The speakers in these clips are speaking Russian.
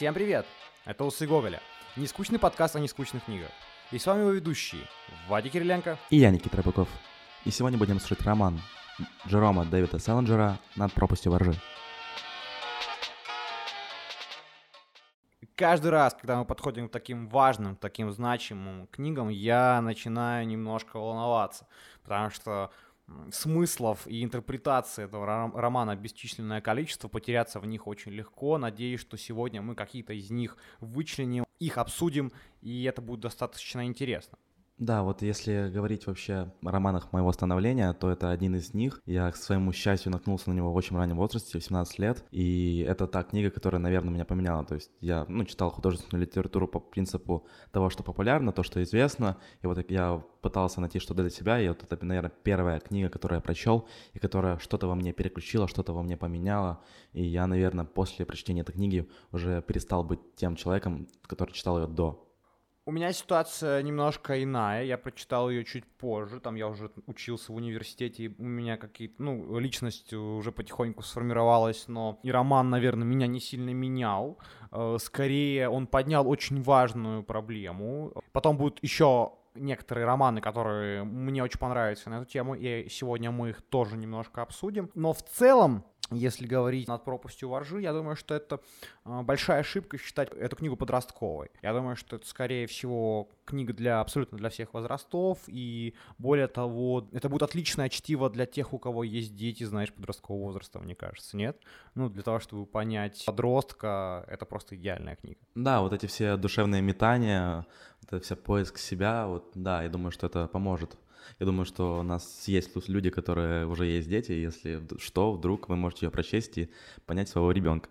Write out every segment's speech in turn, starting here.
Всем привет! Это Усы Гоголя. Нескучный подкаст о нескучных книгах. И с вами его ведущие Вадик Кириленко и я, Никита Рыбаков. И сегодня будем слушать роман Джерома Дэвида Селлинджера «Над пропастью воржи». Каждый раз, когда мы подходим к таким важным, таким значимым книгам, я начинаю немножко волноваться, потому что смыслов и интерпретации этого романа бесчисленное количество, потеряться в них очень легко. Надеюсь, что сегодня мы какие-то из них вычленим, их обсудим, и это будет достаточно интересно. Да, вот если говорить вообще о романах моего становления, то это один из них. Я, к своему счастью, наткнулся на него в очень раннем возрасте, в 17 лет, и это та книга, которая, наверное, меня поменяла. То есть я, ну, читал художественную литературу по принципу того, что популярно, то, что известно, и вот я пытался найти что-то для себя, и вот это, наверное, первая книга, которую я прочел, и которая что-то во мне переключила, что-то во мне поменяла, и я, наверное, после прочтения этой книги уже перестал быть тем человеком, который читал ее до. У меня ситуация немножко иная. Я прочитал ее чуть позже. Там я уже учился в университете, и у меня какие-то, ну, личность уже потихоньку сформировалась, но и роман, наверное, меня не сильно менял. Э, скорее, он поднял очень важную проблему. Потом будут еще некоторые романы, которые мне очень понравятся на эту тему, и сегодня мы их тоже немножко обсудим. Но в целом если говорить над пропастью воржи, я думаю, что это а, большая ошибка считать эту книгу подростковой. Я думаю, что это, скорее всего, книга для абсолютно для всех возрастов, и более того, это будет отличное чтиво для тех, у кого есть дети, знаешь, подросткового возраста, мне кажется, нет? Ну, для того, чтобы понять подростка, это просто идеальная книга. Да, вот эти все душевные метания, это вся поиск себя, вот, да, я думаю, что это поможет я думаю, что у нас есть люди, которые уже есть дети, если что, вдруг вы можете ее прочесть и понять своего ребенка.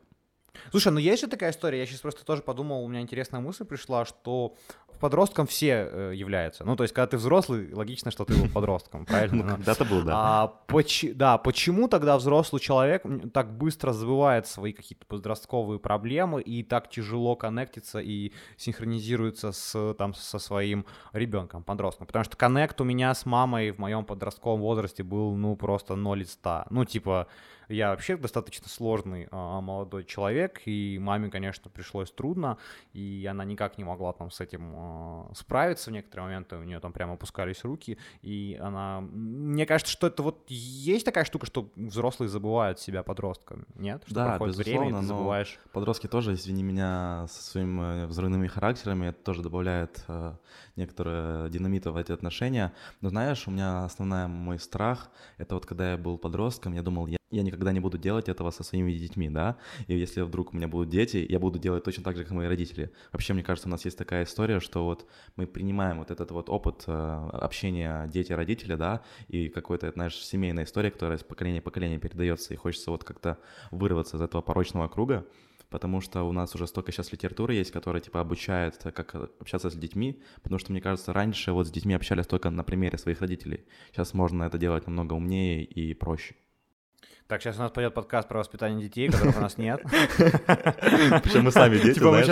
Слушай, ну есть же такая история, я сейчас просто тоже подумал, у меня интересная мысль пришла, что подростком все э, являются. Ну, то есть, когда ты взрослый, логично, что ты был подростком, правильно? Ну, когда-то был, да. А, поч- да, почему тогда взрослый человек так быстро забывает свои какие-то подростковые проблемы и так тяжело коннектится и синхронизируется с, там, со своим ребенком, подростком? Потому что коннект у меня с мамой в моем подростковом возрасте был, ну, просто ноль из ста. Ну, типа, я вообще достаточно сложный а, молодой человек, и маме, конечно, пришлось трудно, и она никак не могла там с этим а, справиться в некоторые моменты, у нее там прямо опускались руки, и она... Мне кажется, что это вот есть такая штука, что взрослые забывают себя подростками, нет? Что да, проходит безусловно, время, ты забываешь... подростки тоже, извини меня, со своими взрывными характерами, это тоже добавляет э, некоторые динамита в эти отношения. Но знаешь, у меня основной мой страх, это вот когда я был подростком, я думал, я я никогда не буду делать этого со своими детьми, да, и если вдруг у меня будут дети, я буду делать точно так же, как мои родители. Вообще, мне кажется, у нас есть такая история, что вот мы принимаем вот этот вот опыт э, общения дети-родители, да, и какой-то, знаешь, семейная история, которая из поколения в поколение передается, и хочется вот как-то вырваться из этого порочного круга, потому что у нас уже столько сейчас литературы есть, которая, типа, обучает, как общаться с детьми, потому что, мне кажется, раньше вот с детьми общались только на примере своих родителей. Сейчас можно это делать намного умнее и проще. Так, сейчас у нас пойдет подкаст про воспитание детей, которых у нас нет. Причем мы сами дети, типа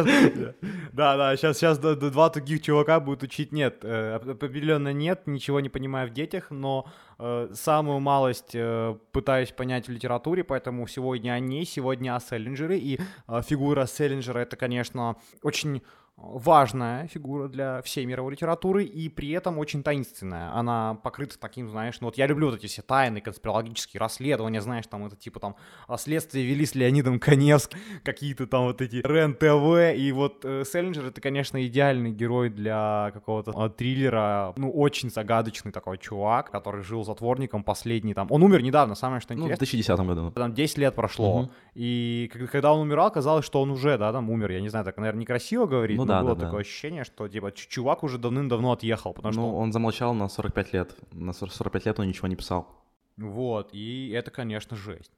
Да, да, сейчас, сейчас два таких чувака будут учить нет. Э, определенно нет, ничего не понимаю в детях, но э, самую малость э, пытаюсь понять в литературе, поэтому сегодня о ней, сегодня о Селлинджере. И фигура Селлинджера — это, конечно, очень важная фигура для всей мировой литературы и при этом очень таинственная. Она покрыта таким, знаешь, ну вот я люблю вот эти все тайны, конспирологические расследования, знаешь, там это типа там следствие вели с Леонидом Коневским, какие-то там вот эти РЕН-ТВ, и вот э, Селлинджер это, конечно, идеальный герой для какого-то э, триллера, ну очень загадочный такой чувак, который жил затворником последний там, он умер недавно, самое что интересно. Ну, в 2010 году. Там 10 лет прошло, угу. и когда он умирал, казалось, что он уже, да, там умер, я не знаю, так, наверное, некрасиво говорить, ну, да, было да, такое да. ощущение, что типа чувак уже давным-давно отъехал, потому ну, что... он замолчал на 45 лет. На 45 лет он ничего не писал. Вот, и это, конечно, жесть.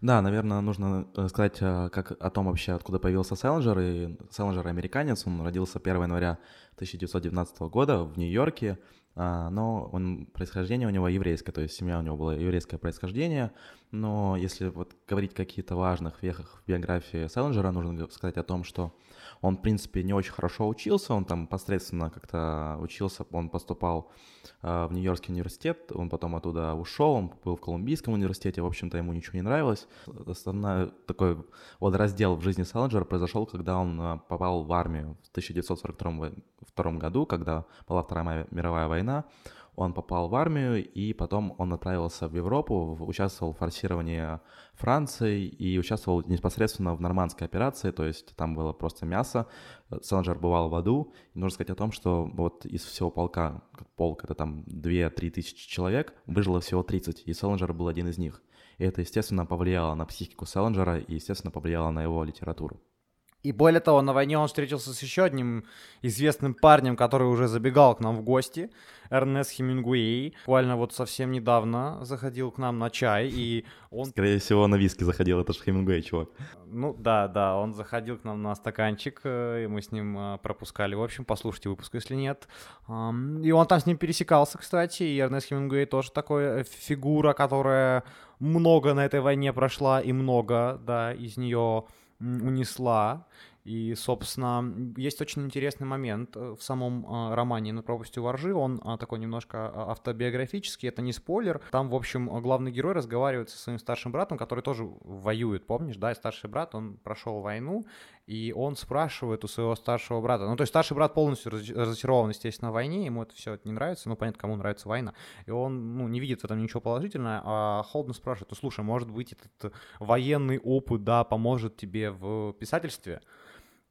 Да, наверное, нужно э, сказать э, как, о том вообще, откуда появился Селлинджер. И Селлинджер американец, он родился 1 января 1919 года в Нью-Йорке. А, но он, происхождение у него еврейское, то есть семья у него была еврейское происхождение, но если вот говорить о каких-то важных вехах в биографии Селлинджера, нужно сказать о том, что он, в принципе, не очень хорошо учился, он там посредственно как-то учился, он поступал э, в Нью-Йоркский университет, он потом оттуда ушел, он был в Колумбийском университете, в общем-то, ему ничего не нравилось. Основной такой вот раздел в жизни Селлинджера произошел, когда он э, попал в армию в 1942 году, когда была Вторая мировая война он попал в армию, и потом он отправился в Европу, участвовал в форсировании Франции и участвовал непосредственно в нормандской операции, то есть там было просто мясо, Селлинджер бывал в аду, и нужно сказать о том, что вот из всего полка, полк это там 2-3 тысячи человек, выжило всего 30, и Селлинджер был один из них. И это, естественно, повлияло на психику Селлинджера и, естественно, повлияло на его литературу. И более того, на войне он встретился с еще одним известным парнем, который уже забегал к нам в гости, Эрнест Хемингуэй. Буквально вот совсем недавно заходил к нам на чай, и он... Скорее всего, на виски заходил, это же Хемингуэй, чувак. Ну да, да, он заходил к нам на стаканчик, э, и мы с ним э, пропускали. В общем, послушайте выпуск, если нет. И он там с ним пересекался, кстати, и Эрнест Хемингуэй тоже такой э, фигура, которая много на этой войне прошла, и много, да, из нее унесла. И, собственно, есть очень интересный момент э, в самом э, романе «На пропастью воржи». Он э, такой немножко автобиографический, это не спойлер. Там, в общем, главный герой разговаривает со своим старшим братом, который тоже воюет, помнишь, да? И старший брат, он прошел войну, и он спрашивает у своего старшего брата. Ну, то есть старший брат полностью разочарован, естественно, в войне, ему это все не нравится, ну, понятно, кому нравится война. И он, ну, не видит в этом ничего положительного, а холодно спрашивает, ну, слушай, может быть, этот военный опыт, да, поможет тебе в писательстве?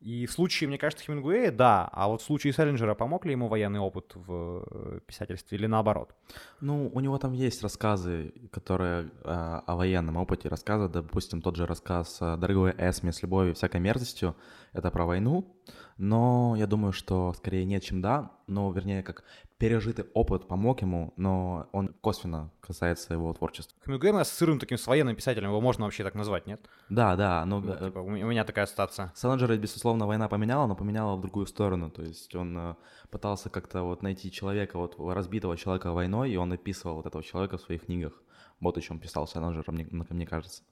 И в случае, мне кажется, Хемингуэя, да, а вот в случае Селлинджера помог ли ему военный опыт в э, писательстве или наоборот? Ну, у него там есть рассказы, которые э, о военном опыте рассказывают, допустим, тот же рассказ «Дорогой Эсме с любовью и всякой мерзостью», это про войну, но я думаю, что скорее нет, чем да, но вернее как пережитый опыт помог ему, но он косвенно касается его творчества. Хемингуэй с сырым таким с военным писателем, его можно вообще так назвать, нет? Да, да. Но, ну, типа, у меня такая ассоциация. Селлинджера, безусловно, война поменяла, но поменяла в другую сторону, то есть он э, пытался как-то вот найти человека, вот разбитого человека войной, и он описывал вот этого человека в своих книгах. Вот о чем писал Селлинджер, мне, мне кажется.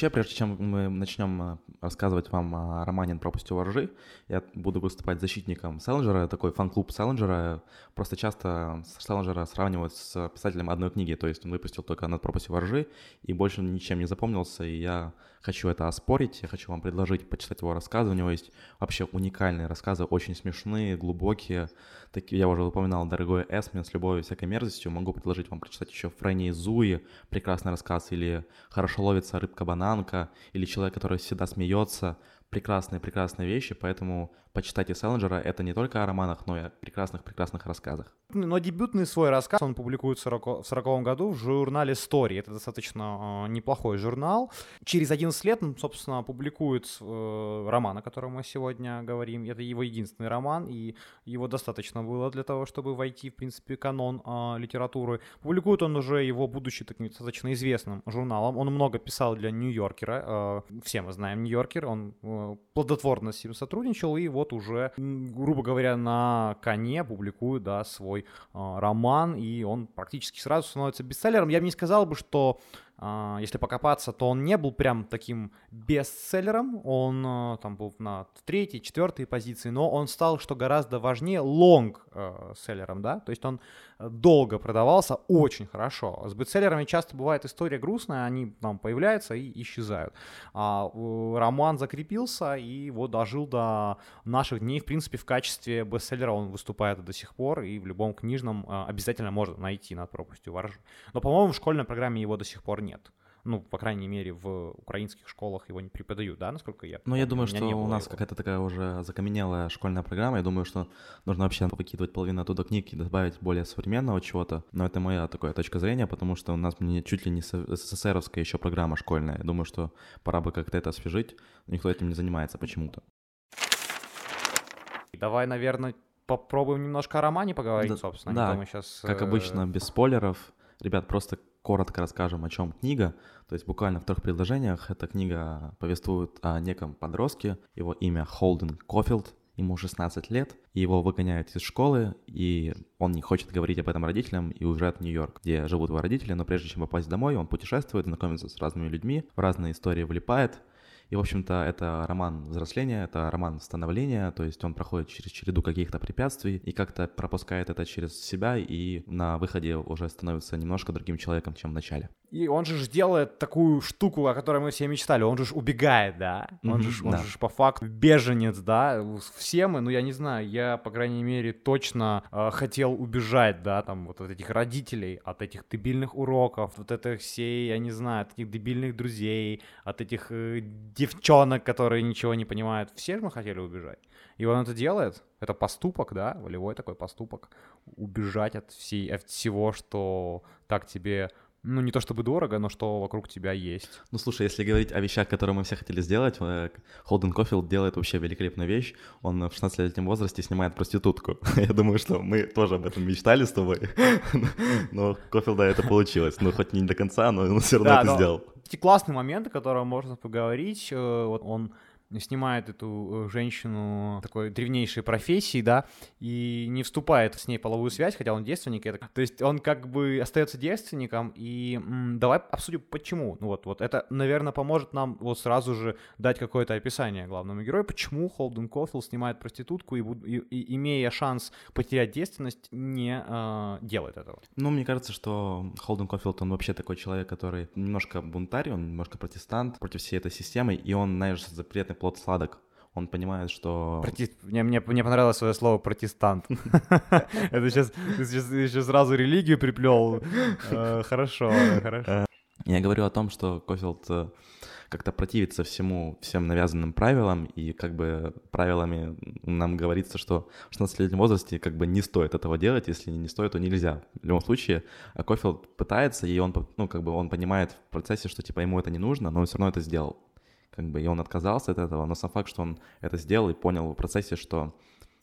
Вообще, прежде чем мы начнем э, рассказывать вам о романе «Пропастью воржи», я буду выступать защитником Селлинджера, такой фан-клуб Селлинджера. Просто часто Селлинджера сравнивают с писателем одной книги, то есть он выпустил только «Над пропастью воржи» и больше ничем не запомнился, и я хочу это оспорить, я хочу вам предложить почитать его рассказы. У него есть вообще уникальные рассказы, очень смешные, глубокие. Такие, я уже упоминал «Дорогой Эсмин» с любовью и всякой мерзостью. Могу предложить вам прочитать еще «Фрэнни и Зуи», прекрасный рассказ, или «Хорошо ловится рыбка-бананка», или «Человек, который всегда смеется». Прекрасные-прекрасные вещи, поэтому почитайте Селлинджера. Это не только о романах, но и о прекрасных-прекрасных рассказах. Но дебютный свой рассказ он публикует в 1940 году в журнале Story. Это достаточно э, неплохой журнал. Через 11 лет он, собственно, публикует э, роман, о котором мы сегодня говорим. Это его единственный роман, и его достаточно было для того, чтобы войти, в принципе, канон э, литературы. Публикует он уже его, будучи таким достаточно известным журналом. Он много писал для Нью-Йоркера. Все мы знаем Нью-Йоркер. Он плодотворно с ним сотрудничал, и вот уже, грубо говоря, на коне публикует, да, свой э, роман, и он практически сразу становится бестселлером. Я бы не сказал бы, что если покопаться, то он не был прям таким бестселлером, он а, там был на третьей, четвертой позиции, но он стал, что гораздо важнее, лонг-селлером, э, да, то есть он долго продавался очень хорошо. С бестселлерами часто бывает история грустная, они там появляются и исчезают. А роман закрепился и вот дожил до наших дней, в принципе, в качестве бестселлера он выступает до сих пор, и в любом книжном а, обязательно можно найти над пропастью воржи. Но, по-моему, в школьной программе его до сих пор нет ну, по крайней мере, в украинских школах его не преподают, да, насколько я Ну, я думаю, что у нас его. какая-то такая уже закаменелая школьная программа. Я думаю, что нужно вообще выкидывать половину оттуда книг и добавить более современного чего-то. Но это моя такая точка зрения, потому что у нас чуть ли не СССРовская еще программа школьная. Я думаю, что пора бы как-то это освежить. Никто этим не занимается почему-то. Давай, наверное, попробуем немножко о романе поговорить, да, собственно. Да, мы сейчас, как обычно, без спойлеров. Ребят, просто коротко расскажем, о чем книга. То есть буквально в трех предложениях эта книга повествует о неком подростке. Его имя Холден Кофилд. ему 16 лет, и его выгоняют из школы, и он не хочет говорить об этом родителям и уезжает в Нью-Йорк, где живут его родители, но прежде чем попасть домой, он путешествует, знакомится с разными людьми, в разные истории влипает, и, в общем-то, это роман взросления, это роман становления, то есть он проходит через череду каких-то препятствий и как-то пропускает это через себя и на выходе уже становится немножко другим человеком, чем в начале. И он же делает такую штуку, о которой мы все мечтали. Он же убегает, да? Он mm-hmm, же он да. по факту беженец, да? Все мы, ну я не знаю, я, по крайней мере, точно э, хотел убежать, да, там вот от этих родителей, от этих дебильных уроков, вот этой всей, я не знаю, от этих дебильных друзей, от этих э, девчонок, которые ничего не понимают. Все же мы хотели убежать. И он это делает. Это поступок, да, волевой такой поступок. Убежать от, всей, от всего, что так тебе ну, не то чтобы дорого, но что вокруг тебя есть. Ну, слушай, если говорить о вещах, которые мы все хотели сделать, э, Холден Кофилд делает вообще великолепную вещь. Он в 16-летнем возрасте снимает проститутку. Я думаю, что мы тоже об этом мечтали с тобой. Но Кофилда это получилось. Ну, хоть не до конца, но он все равно это сделал. Эти классные моменты, о которых можно поговорить. Э, вот он снимает эту э, женщину такой древнейшей профессии, да, и не вступает с ней в половую связь, хотя он девственник. Это, то есть он как бы остается девственником, и м, давай обсудим, почему. Ну вот, вот это, наверное, поможет нам вот сразу же дать какое-то описание главному герою, почему Холден Кофилл снимает проститутку и, и, и имея шанс потерять девственность, не э, делает этого. Ну, мне кажется, что Холден Кофилд, он вообще такой человек, который немножко бунтарь, он немножко протестант против всей этой системы, и он, знаешь, запретный плод сладок. Он понимает, что... Проти... Мне, мне, мне понравилось свое слово «протестант». Это сейчас, сейчас сразу религию приплел. Э, хорошо, хорошо. Я говорю о том, что Кофилд э, как-то противится всему, всем навязанным правилам, и как бы правилами нам говорится, что в 16-летнем возрасте как бы не стоит этого делать, если не стоит, то нельзя. В любом случае, а Кофилд пытается, и он, ну, как бы он понимает в процессе, что типа ему это не нужно, но он все равно это сделал как бы, и он отказался от этого, но сам факт, что он это сделал и понял в процессе, что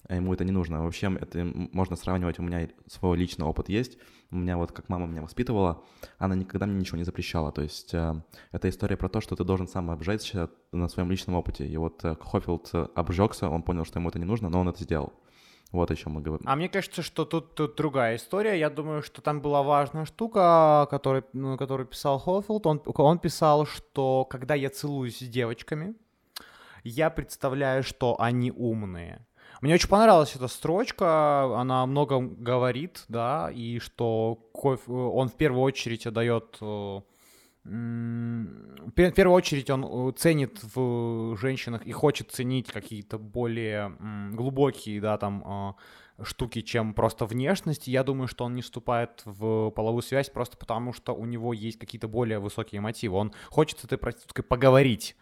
ему это не нужно. Вообще, это можно сравнивать, у меня свой личный опыт есть, у меня вот как мама меня воспитывала, она никогда мне ничего не запрещала, то есть э, это история про то, что ты должен сам обжечься на своем личном опыте, и вот э, Хофилд обжегся, он понял, что ему это не нужно, но он это сделал. Вот о чем мы говорим. А мне кажется, что тут, тут другая история. Я думаю, что там была важная штука, который, ну, которую писал Холфилд. Он, он писал, что когда я целуюсь с девочками, я представляю, что они умные. Мне очень понравилась эта строчка, она много говорит, да, и что он в первую очередь отдает э, в первую очередь он э, ценит в женщинах и хочет ценить какие-то более глубокие, да, там а, штуки, чем просто внешность. Я думаю, что он не вступает в половую связь просто потому, что у него есть какие-то более высокие мотивы. Он хочет с этой проституткой поговорить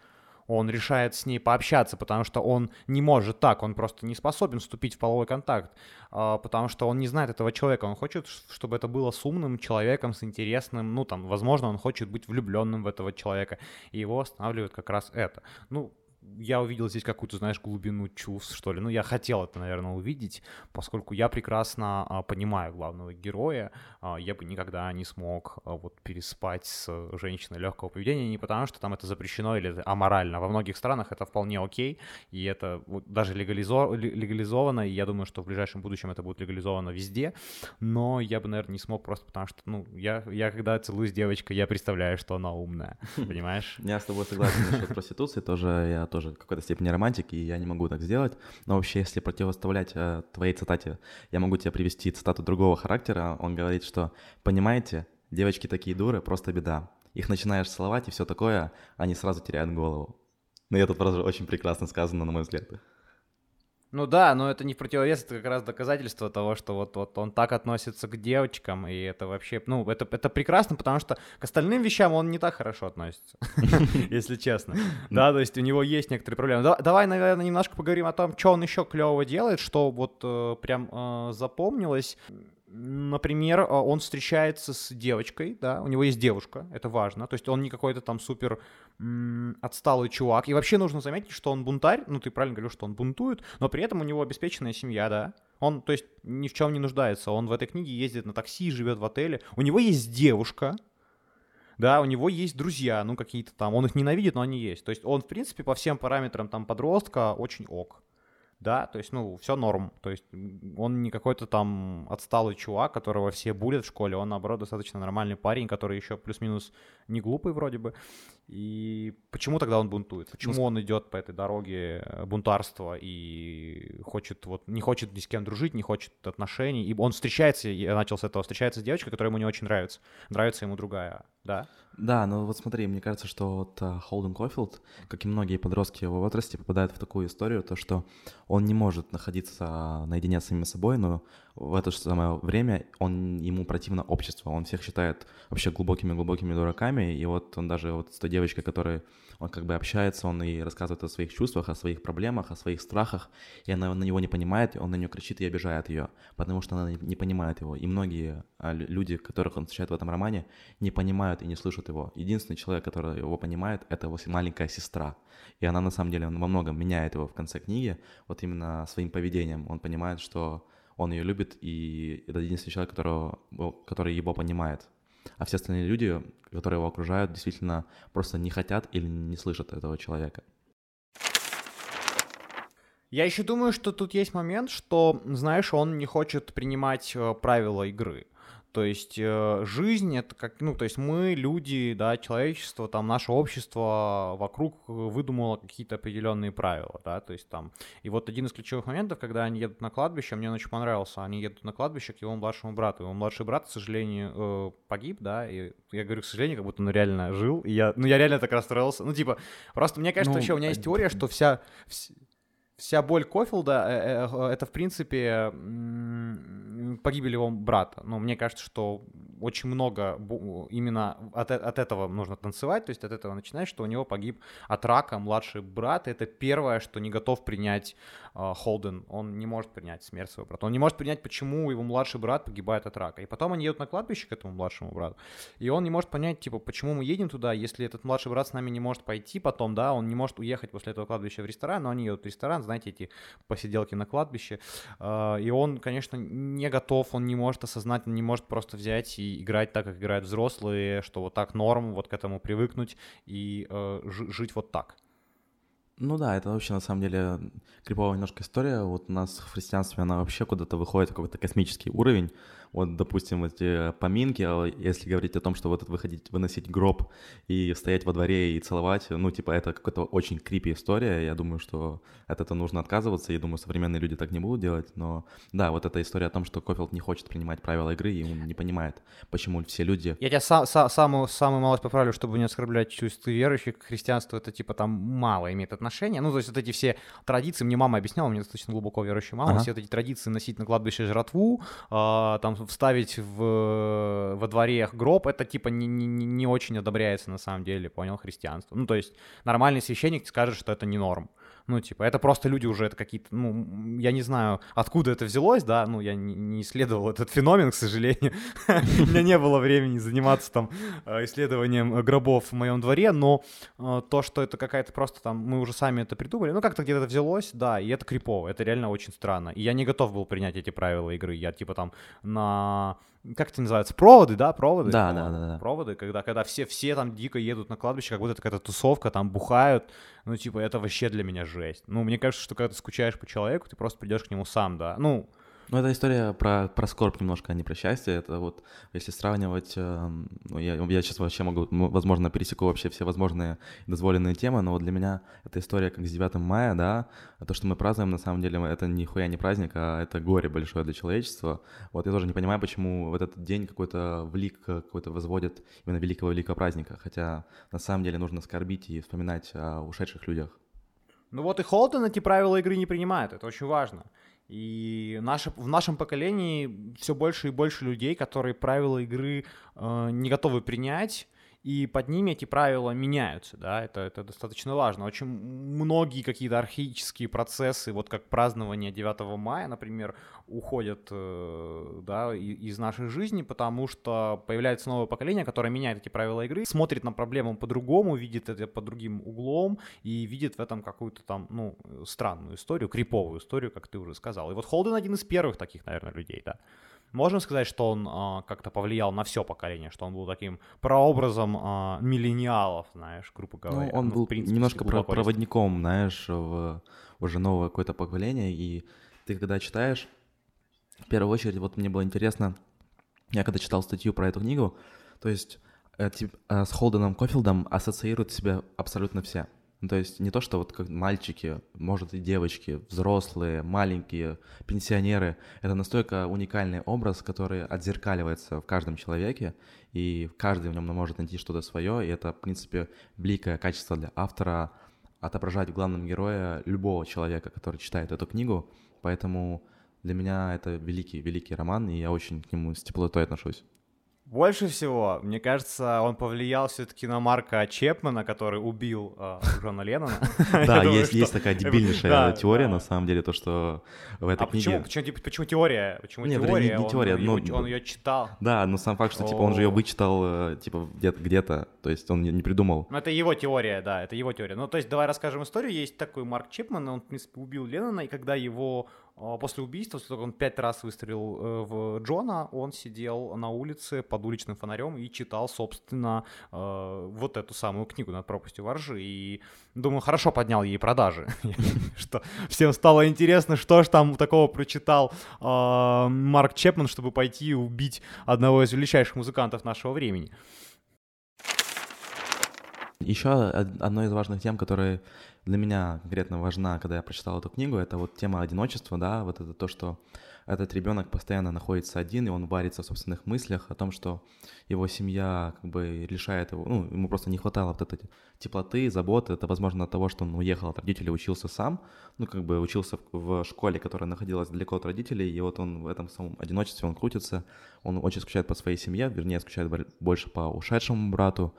он решает с ней пообщаться, потому что он не может так, он просто не способен вступить в половой контакт, а, потому что он не знает этого человека, он хочет, чтобы это было с умным человеком, с интересным, ну там, возможно, он хочет быть влюбленным в этого человека, и его останавливает как раз это. Ну, я увидел здесь какую-то, знаешь, глубину чувств, что ли. Ну, я хотел это, наверное, увидеть, поскольку я прекрасно а, понимаю главного героя. А, я бы никогда не смог а, вот переспать с женщиной легкого поведения, не потому что там это запрещено или это аморально. Во многих странах это вполне окей, и это вот, даже легализо... легализовано, и я думаю, что в ближайшем будущем это будет легализовано везде, но я бы, наверное, не смог просто потому что, ну, я, я когда целуюсь с девочкой, я представляю, что она умная, понимаешь? Я с тобой согласен насчет проституции, тоже я тоже в какой-то степени романтик, и я не могу так сделать. Но вообще, если противоставлять э, твоей цитате, я могу тебе привести цитату другого характера. Он говорит, что «Понимаете, девочки такие дуры, просто беда. Их начинаешь целовать и все такое, они сразу теряют голову». Ну, это просто очень прекрасно сказано, на мой взгляд. Ну да, но это не в противовес, это как раз доказательство того, что вот, вот он так относится к девочкам, и это вообще, ну, это, это прекрасно, потому что к остальным вещам он не так хорошо относится, если честно. Да, то есть у него есть некоторые проблемы. Давай, наверное, немножко поговорим о том, что он еще клевого делает, что вот э, прям э, запомнилось. Например, э, он встречается с девочкой, да, у него есть девушка, это важно, то есть он не какой-то там супер отсталый чувак. И вообще нужно заметить, что он бунтарь, ну ты правильно говорил, что он бунтует, но при этом у него обеспеченная семья, да. Он, то есть, ни в чем не нуждается. Он в этой книге ездит на такси, живет в отеле. У него есть девушка, да, у него есть друзья, ну какие-то там. Он их ненавидит, но они есть. То есть он, в принципе, по всем параметрам там подростка очень ок. Да, то есть, ну, все норм, то есть он не какой-то там отсталый чувак, которого все булят в школе, он, наоборот, достаточно нормальный парень, который еще плюс-минус не глупый вроде бы, и почему тогда он бунтует? Почему ну, он идет по этой дороге э, бунтарства и хочет вот не хочет ни с кем дружить, не хочет отношений, и он встречается, я начал с этого, встречается с девочкой, которая ему не очень нравится, нравится ему другая, да? Да, ну вот смотри, мне кажется, что вот э, Холден Кофилд, как и многие подростки его возрасте, попадает в такую историю, то что он не может находиться наедине с самим собой, но в это же самое время он, ему противно общество, он всех считает вообще глубокими-глубокими дураками, и вот он даже вот с той девочкой, которой он как бы общается, он и рассказывает о своих чувствах, о своих проблемах, о своих страхах, и она на него не понимает, и он на нее кричит и обижает ее, потому что она не понимает его. И многие а, люди, которых он встречает в этом романе, не понимают и не слышат его. Единственный человек, который его понимает, это его маленькая сестра. И она на самом деле во многом меняет его в конце книги, вот именно своим поведением. Он понимает, что он ее любит, и это единственный человек, которого, который его понимает. А все остальные люди, которые его окружают, действительно просто не хотят или не слышат этого человека. Я еще думаю, что тут есть момент, что, знаешь, он не хочет принимать э, правила игры. То есть э, жизнь это как, ну, то есть мы, люди, да, человечество, там, наше общество вокруг выдумало какие-то определенные правила, да, то есть там, и вот один из ключевых моментов, когда они едут на кладбище, мне он очень понравился, они едут на кладбище к его младшему брату, его младший брат, к сожалению, э, погиб, да, и я говорю, к сожалению, как будто он реально жил, и я, ну, я реально так расстроился, ну, типа, просто мне кажется, ну, вообще у меня есть теория, что вся, вся боль Кофилда э, э, это, в принципе, погибель его брата. Но мне кажется, что очень много именно от, э, от этого нужно танцевать, то есть от этого начинать, что у него погиб от рака младший брат. Это первое, что не готов принять э, Холден. Он не может принять смерть своего брата. Он не может принять, почему его младший брат погибает от рака. И потом они едут на кладбище к этому младшему брату. И он не может понять, типа, почему мы едем туда, если этот младший брат с нами не может пойти потом, да, он не может уехать после этого кладбища в ресторан, но они едут в ресторан, знаете, эти посиделки на кладбище. Э, и он, конечно, не готов, он не может осознать, он не может просто взять и играть так, как играют взрослые, что вот так норм, вот к этому привыкнуть и э, жить вот так. Ну да, это вообще на самом деле криповая немножко история. Вот у нас в христианстве она вообще куда-то выходит какой-то космический уровень вот, допустим, эти поминки, а если говорить о том, что вот выходить, выносить гроб и стоять во дворе и целовать, ну, типа, это какая-то очень крипи история, я думаю, что от этого нужно отказываться, я думаю, современные люди так не будут делать, но да, вот эта история о том, что Кофилд не хочет принимать правила игры, и он не понимает, почему все люди... Я тебя са- са- самую, самую малость поправлю, чтобы не оскорблять чувства верующих, к христианству это, типа, там мало имеет отношения, ну, то есть вот эти все традиции, мне мама объясняла, мне достаточно глубоко верующая мама, ага. все вот эти традиции носить на кладбище жратву, э, там вставить в, во дворе гроб, это типа не, не, не очень одобряется на самом деле, понял, христианство. Ну, то есть нормальный священник скажет, что это не норм. Ну, типа, это просто люди уже, это какие-то, ну, я не знаю, откуда это взялось, да, ну, я не исследовал этот феномен, к сожалению. У меня не было времени заниматься там э, исследованием гробов в моем дворе, но э, то, что это какая-то просто там, мы уже сами это придумали, ну, как-то где-то взялось, да, и это крипово, это реально очень странно. И я не готов был принять эти правила игры, я, типа, там на как это называется, проводы, да, проводы? Да, да, да, да. Проводы, когда, когда все, все там дико едут на кладбище, как будто это какая-то тусовка, там бухают, ну, типа, это вообще для меня жесть. Ну, мне кажется, что когда ты скучаешь по человеку, ты просто придешь к нему сам, да, ну, ну, это история про, про скорбь немножко, а не про счастье. Это вот, если сравнивать, э, ну, я, я сейчас вообще могу, возможно, пересеку вообще все возможные дозволенные темы, но вот для меня эта история как с 9 мая, да, то, что мы празднуем, на самом деле, это нихуя не праздник, а это горе большое для человечества. Вот я тоже не понимаю, почему в этот день какой-то влик какой-то возводят именно великого-великого праздника, хотя на самом деле нужно скорбить и вспоминать о ушедших людях. Ну вот и Холтон эти правила игры не принимает, это очень важно. И наше, в нашем поколении все больше и больше людей, которые правила игры э, не готовы принять, и под ними эти правила меняются, да, это, это достаточно важно. Очень многие какие-то архаические процессы, вот как празднование 9 мая, например, уходят, э, да, из нашей жизни, потому что появляется новое поколение, которое меняет эти правила игры, смотрит на проблему по-другому, видит это под другим углом и видит в этом какую-то там, ну, странную историю, криповую историю, как ты уже сказал. И вот Холден один из первых таких, наверное, людей, да. Можем сказать, что он а, как-то повлиял на все поколение, что он был таким прообразом а, миллениалов, знаешь, грубо Ну, говоря. он Ну, в был принципе, немножко про- проводником, знаешь, в уже новое какое-то поколение. И ты когда читаешь, в первую очередь, вот мне было интересно, я когда читал статью про эту книгу, то есть э, тип- э, с Холденом Кофилдом ассоциируют себя абсолютно все. Ну, то есть не то, что вот как мальчики, может и девочки, взрослые, маленькие, пенсионеры. Это настолько уникальный образ, который отзеркаливается в каждом человеке, и каждый в нем может найти что-то свое, и это, в принципе, великое качество для автора отображать в главном герое любого человека, который читает эту книгу. Поэтому для меня это великий, великий роман, и я очень к нему с теплотой отношусь. Больше всего, мне кажется, он повлиял все-таки на Марка Чепмана, который убил э, Джона Леннона. Да, есть, есть такая дебильнейшая теория, на самом деле, то, что в этой А книге... почему, типа, почему теория? Почему теория? не- теория, ну, он ее читал. Да, но сам факт, что типа он же ее вычитал э, типа где-то, то есть он не, придумал. Ну, это его теория, да, это его теория. Ну, то есть, давай расскажем историю. Есть такой Марк Чепман, он, в принципе, убил Леннона, и когда его а, после убийства, после того, как он пять раз выстрелил э, в Джона, он сидел на улице под уличным фонарем и читал, собственно, э, вот эту самую книгу «Над пропастью воржи». И, думаю, хорошо поднял ей продажи. Что всем стало интересно, что ж там такого прочитал а, Марк Чепман, чтобы пойти убить одного из величайших музыкантов нашего времени. Еще од- одной из важных тем, которая для меня конкретно важна, когда я прочитал эту книгу, это вот тема одиночества, да, вот это то, что этот ребенок постоянно находится один, и он варится в собственных мыслях о том, что его семья как бы лишает его, ну, ему просто не хватало вот этой теплоты, заботы, это, возможно, от того, что он уехал от родителей, учился сам, ну, как бы учился в, школе, которая находилась далеко от родителей, и вот он в этом самом одиночестве, он крутится, он очень скучает по своей семье, вернее, скучает бо- больше по ушедшему брату,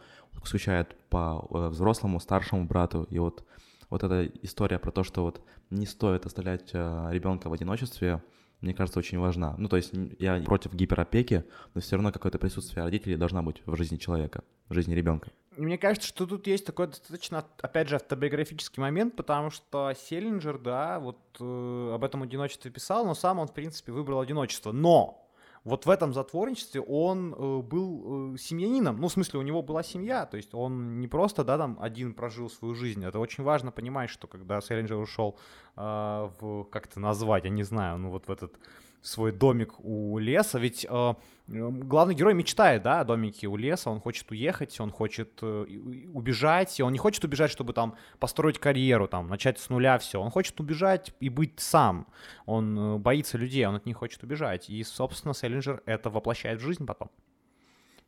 скучает по э, взрослому, старшему брату, и вот вот эта история про то, что вот не стоит оставлять э, ребенка в одиночестве, мне кажется, очень важна. Ну, то есть я против гиперопеки, но все равно какое-то присутствие родителей должна быть в жизни человека, в жизни ребенка. Мне кажется, что тут есть такой достаточно, опять же, автобиографический момент, потому что Селлинджер, да, вот э, об этом одиночестве писал, но сам он, в принципе, выбрал одиночество. Но вот в этом затворничестве он э, был э, семьянином, ну, в смысле, у него была семья, то есть он не просто, да, там, один прожил свою жизнь. Это очень важно понимать, что когда Селлинджер ушел э, в, как это назвать, я не знаю, ну, вот в этот свой домик у леса, ведь э, главный герой мечтает, да, о домике у леса, он хочет уехать, он хочет э, убежать, и он не хочет убежать, чтобы там построить карьеру, там, начать с нуля все, он хочет убежать и быть сам, он э, боится людей, он от них хочет убежать, и, собственно, Селлинджер это воплощает в жизнь потом.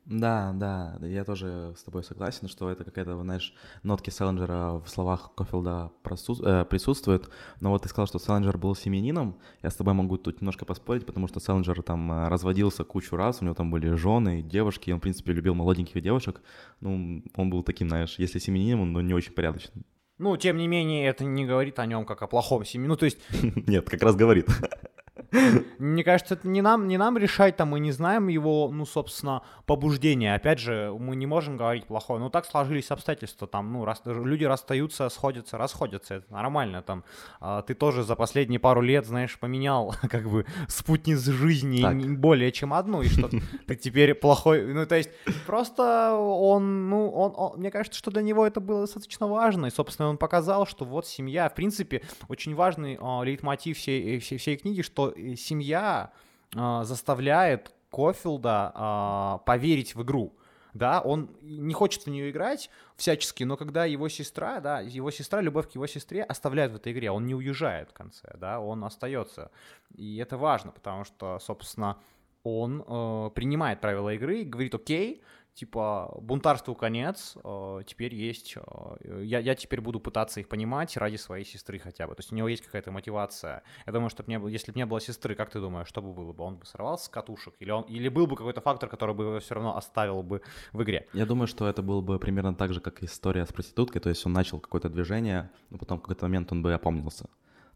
Да, да, я тоже с тобой согласен, что это какая-то, знаешь, нотки Селлинджера в словах Кофилда э, присутствуют. Но вот ты сказал, что Селлинджер был семьянином. Я с тобой могу тут немножко поспорить, потому что Селлинджер там э, разводился кучу раз, у него там были жены, девушки, и он, в принципе, любил молоденьких девушек. Ну, он был таким, знаешь, если семьянином, он ну, не очень порядочным. Ну, тем не менее, это не говорит о нем как о плохом семье. Ну, то есть, Нет, как раз говорит. Мне кажется, это не нам, не нам решать, там мы не знаем его, ну, собственно, побуждения. Опять же, мы не можем говорить плохое. Ну, так сложились обстоятельства, там, ну, рас, люди расстаются, сходятся, расходятся, это нормально, там. А, ты тоже за последние пару лет, знаешь, поменял, как бы, спутниц жизни Так. более чем одну, и что ты теперь плохой, ну, то есть, просто он, ну, он, он- мне кажется, что для него это было достаточно важно, и, собственно, он показал, что вот семья, в принципе, очень важный а, лейтмотив всей, всей, всей книги, что э, семья а, заставляет Кофилда а, поверить в игру. Да, он не хочет в нее играть всячески, но когда его сестра, да, его сестра, любовь к его сестре оставляет в этой игре, он не уезжает в конце, да, он остается. И это важно, потому что, собственно, он э, принимает правила игры и говорит, окей, типа, бунтарству конец, э, теперь есть, э, я, я теперь буду пытаться их понимать ради своей сестры хотя бы. То есть у него есть какая-то мотивация. Я думаю, что не если бы не было сестры, как ты думаешь, что бы было бы? Он бы сорвался с катушек? Или, он, или был бы какой-то фактор, который бы его все равно оставил бы в игре? Я думаю, что это было бы примерно так же, как история с проституткой, то есть он начал какое-то движение, но потом в какой-то момент он бы опомнился.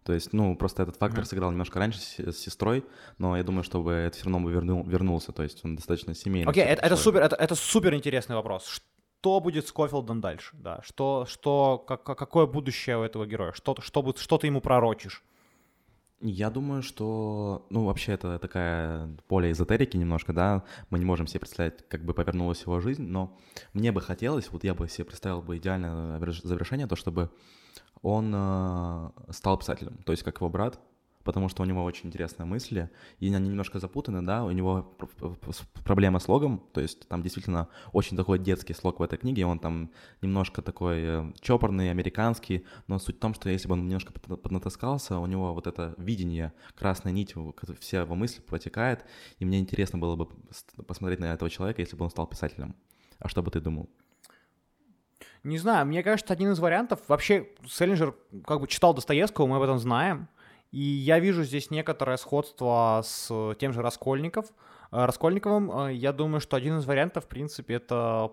То есть, ну, просто этот фактор сыграл немножко раньше с, с сестрой, но я думаю, что бы это все равно бы вернул, вернулся, то есть он достаточно семейный. Окей, это, это человек. супер, это, это супер интересный вопрос. Что будет с Кофилдом дальше? Да, что, что, как, как- какое будущее у этого героя? Что, что, что ты ему пророчишь? Я думаю, что, ну, вообще это такая поле эзотерики немножко, да, мы не можем себе представить, как бы повернулась его жизнь, но мне бы хотелось, вот я бы себе представил бы идеальное завершение, то, чтобы он э, стал писателем, то есть как его брат, потому что у него очень интересные мысли, и они немножко запутаны, да, у него проблема с слогом, то есть там действительно очень такой детский слог в этой книге, он там немножко такой э, чопорный, американский, но суть в том, что если бы он немножко поднатаскался, у него вот это видение, красная нить, все его мысли протекает, и мне интересно было бы посмотреть на этого человека, если бы он стал писателем. А что бы ты думал? Не знаю, мне кажется, один из вариантов, вообще Селлинджер как бы читал Достоевского, мы об этом знаем, и я вижу здесь некоторое сходство с тем же Раскольников, э, Раскольниковым. Э, я думаю, что один из вариантов, в принципе, это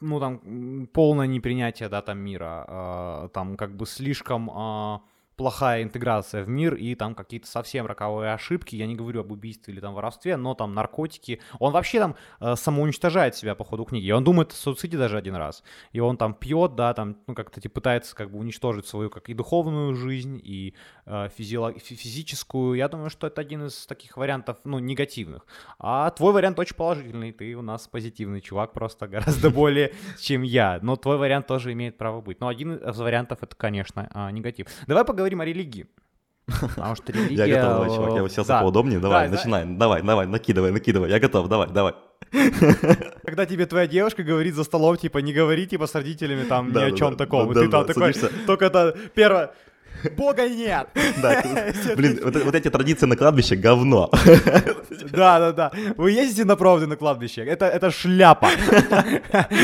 ну, там, полное непринятие, да, там, мира, э, там, как бы слишком плохая интеграция в мир и там какие-то совсем роковые ошибки. Я не говорю об убийстве или там воровстве, но там наркотики. Он вообще там э, самоуничтожает себя по ходу книги. Он думает о суициде даже один раз. И он там пьет, да, там, ну, как-то типа, пытается как бы уничтожить свою как и духовную жизнь, и э, физиолог... физическую. Я думаю, что это один из таких вариантов, ну, негативных. А твой вариант очень положительный. Ты у нас позитивный чувак, просто гораздо более, чем я. Но твой вариант тоже имеет право быть. Но один из вариантов это, конечно, а, негатив. Давай поговорим поговорим о религии. Потому что религия... Я готов, давай, чувак, я уселся да. поудобнее, давай, да, начинай, да. давай, давай, накидывай, накидывай, я готов, давай, давай. Когда тебе твоя девушка говорит за столом, типа, не говори, типа, с родителями там да, ни да, о чем да, таком, да, и ты да, там да, такой, садишься. только это первое, Бога нет. Да, блин, вот, вот эти традиции на кладбище говно. Да, да, да. Вы ездите на проводы на кладбище? Это, это шляпа.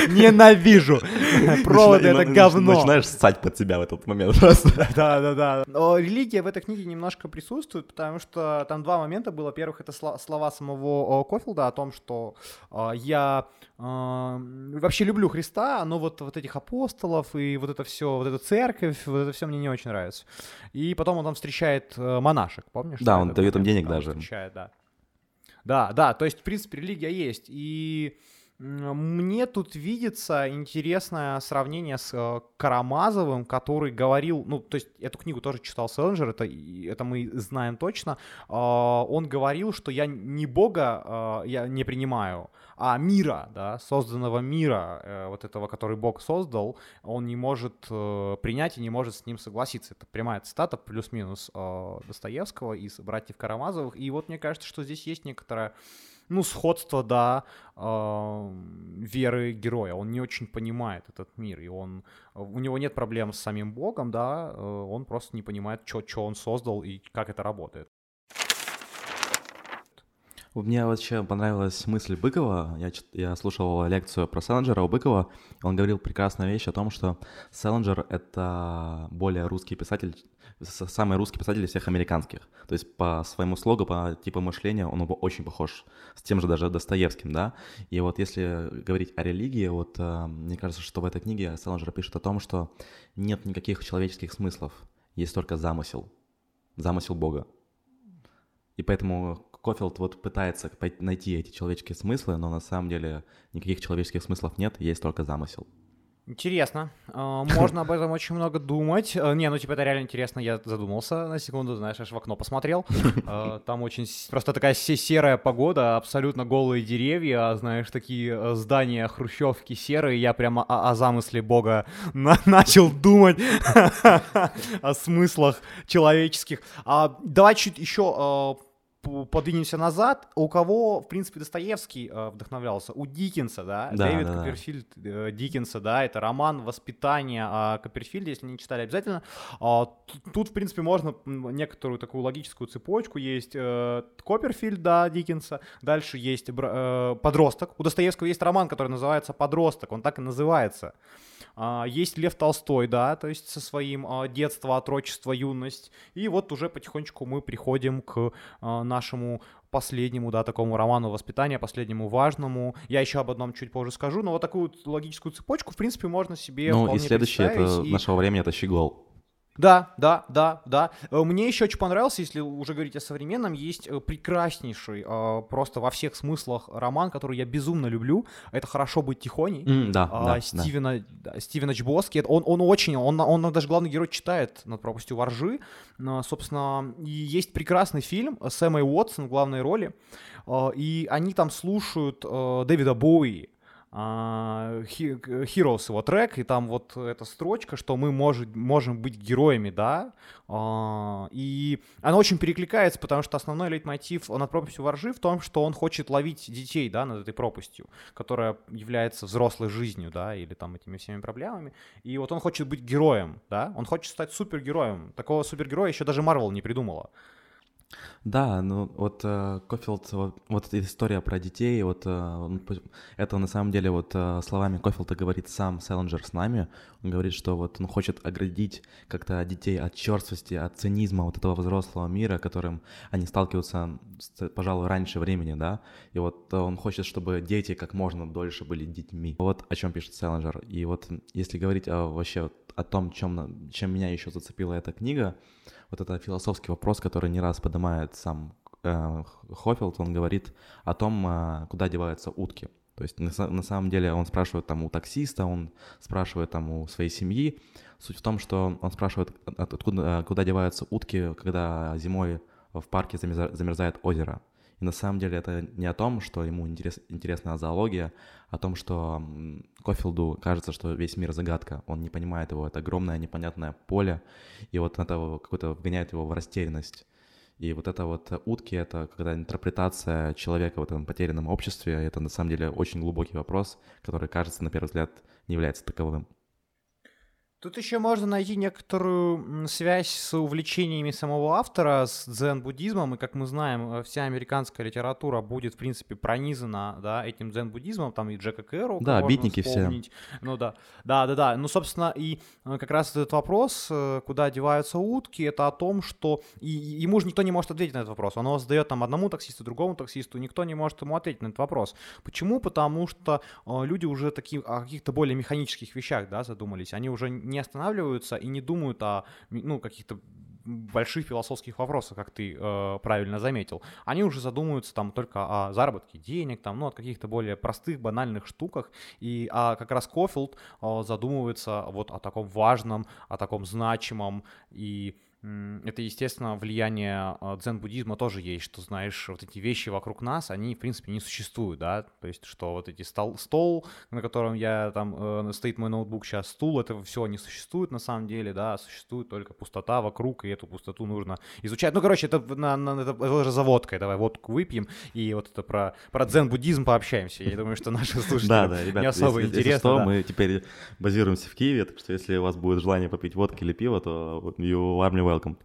Ненавижу. Проводы это говно. Начинаешь ссать под себя в этот момент просто. Да, да, да. Но религия в этой книге немножко присутствует, потому что там два момента было. Во-первых, это слова самого Кофилда о том, что а, я вообще люблю Христа, но вот, вот этих апостолов и вот это все, вот эта церковь, вот это все мне не очень нравится. И потом он там встречает э, монашек, помнишь? Да, он дает им денег даже. Встречает, да. Да, да, то есть, в принципе, религия есть. И мне тут видится интересное сравнение с э, Карамазовым, который говорил, ну, то есть эту книгу тоже читал Селлинджер, это, это мы знаем точно. Э, он говорил, что я не Бога э, я не принимаю, а мира, да, созданного мира, э, вот этого, который Бог создал, он не может э, принять и не может с ним согласиться. Это прямая цитата, плюс-минус э, Достоевского из «Братьев Карамазовых». И вот мне кажется, что здесь есть некоторая ну, сходство, да, э, веры героя. Он не очень понимает этот мир, и он, у него нет проблем с самим Богом, да, э, он просто не понимает, что он создал и как это работает. Мне вообще понравилась мысль Быкова. Я, я слушал лекцию про Селлинджера у Быкова. Он говорил прекрасную вещь о том, что Селлинджер — это более русский писатель, самый русский писатель из всех американских. То есть по своему слогу, по типу мышления он очень похож с тем же даже Достоевским, да. И вот если говорить о религии, вот э, мне кажется, что в этой книге Селлинджер пишет о том, что нет никаких человеческих смыслов, есть только замысел, замысел Бога. И поэтому Кофилд вот пытается найти эти человеческие смыслы, но на самом деле никаких человеческих смыслов нет, есть только замысел. Интересно. А, можно об этом очень много думать. А, не, ну типа это реально интересно. Я задумался на секунду, знаешь, аж в окно посмотрел. А, там очень просто такая серая погода, абсолютно голые деревья, знаешь, такие здания хрущевки серые. Я прямо о, о замысле Бога на начал думать о смыслах человеческих. Давай чуть еще подвинемся назад, у кого, в принципе, Достоевский э, вдохновлялся? У Диккенса, да? да Дэвид да, Копперфильд э, Диккенса, да, это роман «Воспитание» о Копперфильде, если не читали, обязательно. Э, тут, в принципе, можно некоторую такую логическую цепочку. Есть э, Копперфильд, да, Диккенса, дальше есть э, «Подросток». У Достоевского есть роман, который называется «Подросток», он так и называется. А, есть Лев Толстой, да, то есть со своим а, детство, отрочество, юность. И вот уже потихонечку мы приходим к а, нашему последнему, да, такому роману воспитания, последнему важному. Я еще об одном чуть позже скажу, но вот такую логическую цепочку, в принципе, можно себе Ну и следующее это и... нашего времени это Щегол. Да, да, да, да. Э, мне еще очень понравился, если уже говорить о современном, есть э, прекраснейший, э, просто во всех смыслах роман, который я безумно люблю. Это «Хорошо быть тихоней». Mm, да, а, да, Стивена, да. Стивена Чбоски. Он, он очень, он, он даже главный герой читает над пропастью воржи. Собственно, и есть прекрасный фильм с Эммой Уотсон в главной роли. И они там слушают Дэвида Боуи. Heroes его трек, и там вот эта строчка, что мы может, можем быть героями, да, а, и она очень перекликается, потому что основной лейтмотив над пропастью воржи в том, что он хочет ловить детей, да, над этой пропастью, которая является взрослой жизнью, да, или там этими всеми проблемами, и вот он хочет быть героем, да, он хочет стать супергероем, такого супергероя еще даже Марвел не придумала. Да, ну вот э, Кофилд, вот, вот эта история про детей, вот э, это на самом деле вот э, словами Кофилда говорит сам Селлинджер с нами. Он говорит, что вот он хочет оградить как-то детей от черствости, от цинизма вот этого взрослого мира, которым они сталкиваются, пожалуй, раньше времени, да. И вот он хочет, чтобы дети как можно дольше были детьми. Вот о чем пишет Селлинджер. И вот если говорить о, вообще о том, чем, чем меня еще зацепила эта книга, вот это философский вопрос, который не раз поднимает сам э, Хофилд, он говорит о том, э, куда деваются утки. То есть на, на самом деле он спрашивает там у таксиста, он спрашивает там у своей семьи. Суть в том, что он спрашивает, откуда, куда деваются утки, когда зимой в парке замерзает озеро. И на самом деле это не о том, что ему интерес, интересна зоология, а о том, что Кофилду кажется, что весь мир загадка, он не понимает его, это огромное непонятное поле, и вот это какой-то вгоняет его в растерянность. И вот это вот утки — это когда интерпретация человека в этом потерянном обществе, это на самом деле очень глубокий вопрос, который, кажется, на первый взгляд, не является таковым. Тут еще можно найти некоторую связь с увлечениями самого автора, с дзен-буддизмом, и, как мы знаем, э, вся американская литература будет, в принципе, пронизана, да, этим дзен-буддизмом, там и Джека Кэру. Да, битники все. Ну да, да, да, да. Ну, собственно, и э, как раз этот вопрос, э, куда деваются утки, это о том, что и, ему же никто не может ответить на этот вопрос. Он задает там одному таксисту, другому таксисту, никто не может ему ответить на этот вопрос. Почему? Потому что люди уже такие, о каких-то более механических вещах, да, задумались. Они уже не останавливаются и не думают о ну, каких-то больших философских вопросах, как ты э, правильно заметил. Они уже задумываются там только о заработке денег, там, ну, от каких-то более простых, банальных штуках. И а как раз Кофилд э, задумывается вот о таком важном, о таком значимом и это, естественно, влияние а, дзен-буддизма тоже есть, что, знаешь, вот эти вещи вокруг нас, они, в принципе, не существуют, да, то есть, что вот эти стол, стол на котором я, там, э, стоит мой ноутбук сейчас, стул, это все не существует на самом деле, да, существует только пустота вокруг, и эту пустоту нужно изучать. Ну, короче, это, на, на, это, это уже за водкой, давай водку выпьем, и вот это про, про дзен-буддизм пообщаемся. Я думаю, что наши слушатели да, да, ребят, не особо если, интересно. Если что, да. мы теперь базируемся в Киеве, так что если у вас будет желание попить водки или пиво, то you are welcome.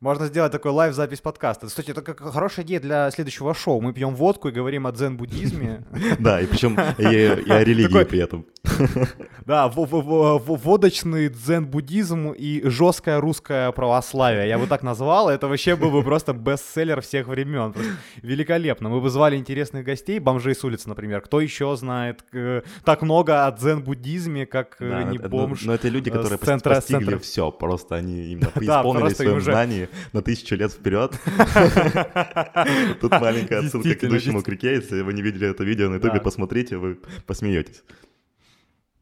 Можно сделать такой лайв-запись подкаста. Кстати, это как хорошая идея для следующего шоу. Мы пьем водку и говорим о дзен-буддизме. Да, и причем и о религии при этом. Да, водочный дзен-буддизм и жесткое русское православие. Я бы так назвал. Это вообще был бы просто бестселлер всех времен. Великолепно. Мы бы звали интересных гостей, бомжей с улицы, например. Кто еще знает э, так много о дзен-буддизме, как э, не бомж Но это люди, которые постигли все. Просто они именно преисполнили своем знании на тысячу лет вперед. Тут маленькая отсылка к идущему к реке. Если вы не видели это видео на ютубе, посмотрите, вы посмеетесь.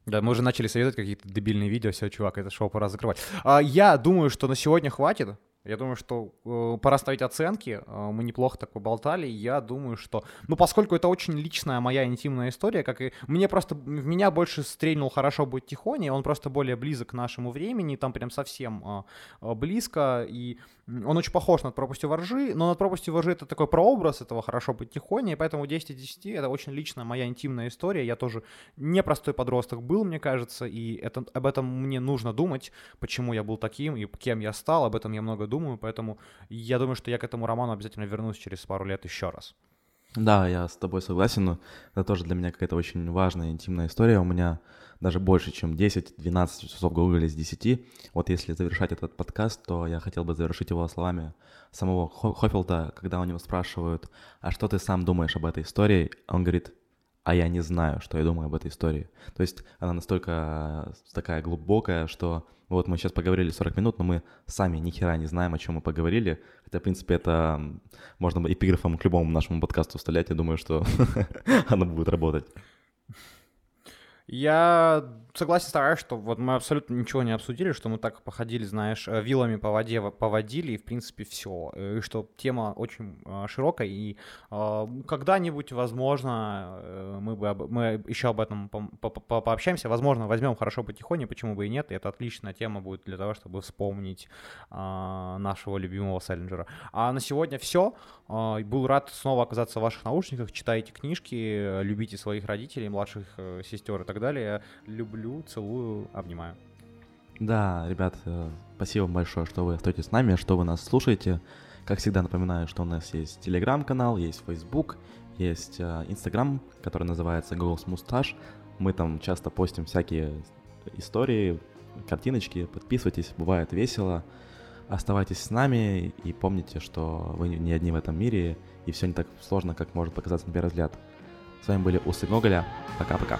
Да, мы уже начали советовать какие-то дебильные видео, все, чувак, это шоу пора закрывать. А, я думаю, что на сегодня хватит. Я думаю, что э, пора ставить оценки. Э, мы неплохо так поболтали. Я думаю, что... Ну, поскольку это очень личная моя интимная история, как и... Мне просто... В меня больше стрельнул «Хорошо быть тихоней», он просто более близок к нашему времени, там прям совсем э, э близко, и он очень похож на пропастью воржи, но над пропастью воржи это такой прообраз этого «Хорошо быть тихоней», поэтому 10 из 10 это очень личная моя интимная история. Я тоже непростой подросток был, мне кажется, и это, об этом мне нужно думать, почему я был таким и кем я стал, об этом я много думаю думаю, поэтому я думаю, что я к этому роману обязательно вернусь через пару лет еще раз. Да, я с тобой согласен, но это тоже для меня какая-то очень важная, интимная история. У меня даже больше, чем 10-12 часов Google из 10. Вот если завершать этот подкаст, то я хотел бы завершить его словами самого Хофилда, когда у него спрашивают, а что ты сам думаешь об этой истории? Он говорит, а я не знаю, что я думаю об этой истории. То есть она настолько такая глубокая, что вот мы сейчас поговорили 40 минут, но мы сами ни хера не знаем, о чем мы поговорили. Хотя, в принципе, это можно эпиграфом к любому нашему подкасту вставлять. Я думаю, что оно будет работать. Я согласен с тобой, что вот мы абсолютно ничего не обсудили, что мы так походили, знаешь, э, вилами по воде поводили, и, в принципе, все. Э, и что тема очень э, широкая, и когда-нибудь, возможно, мы, бы, мы еще об этом по по по пообщаемся. Возможно, возьмем хорошо потихоньку, почему бы и нет, и это отличная тема будет для того, чтобы вспомнить нашего любимого Селлинджера. А на сегодня все. Был рад снова оказаться в ваших наушниках. Читайте книжки, любите своих родителей, младших сестер и так далее. Люблю люблю, целую, обнимаю. Да, ребят, э, спасибо большое, что вы остаетесь с нами, что вы нас слушаете. Как всегда напоминаю, что у нас есть телеграм-канал, есть Facebook, есть э, Инстаграм, который называется Голос Мусташ. Мы там часто постим всякие истории, картиночки. Подписывайтесь, бывает весело. Оставайтесь с нами и помните, что вы не одни в этом мире, и все не так сложно, как может показаться на первый взгляд. С вами были Усы Гоголя. Пока-пока.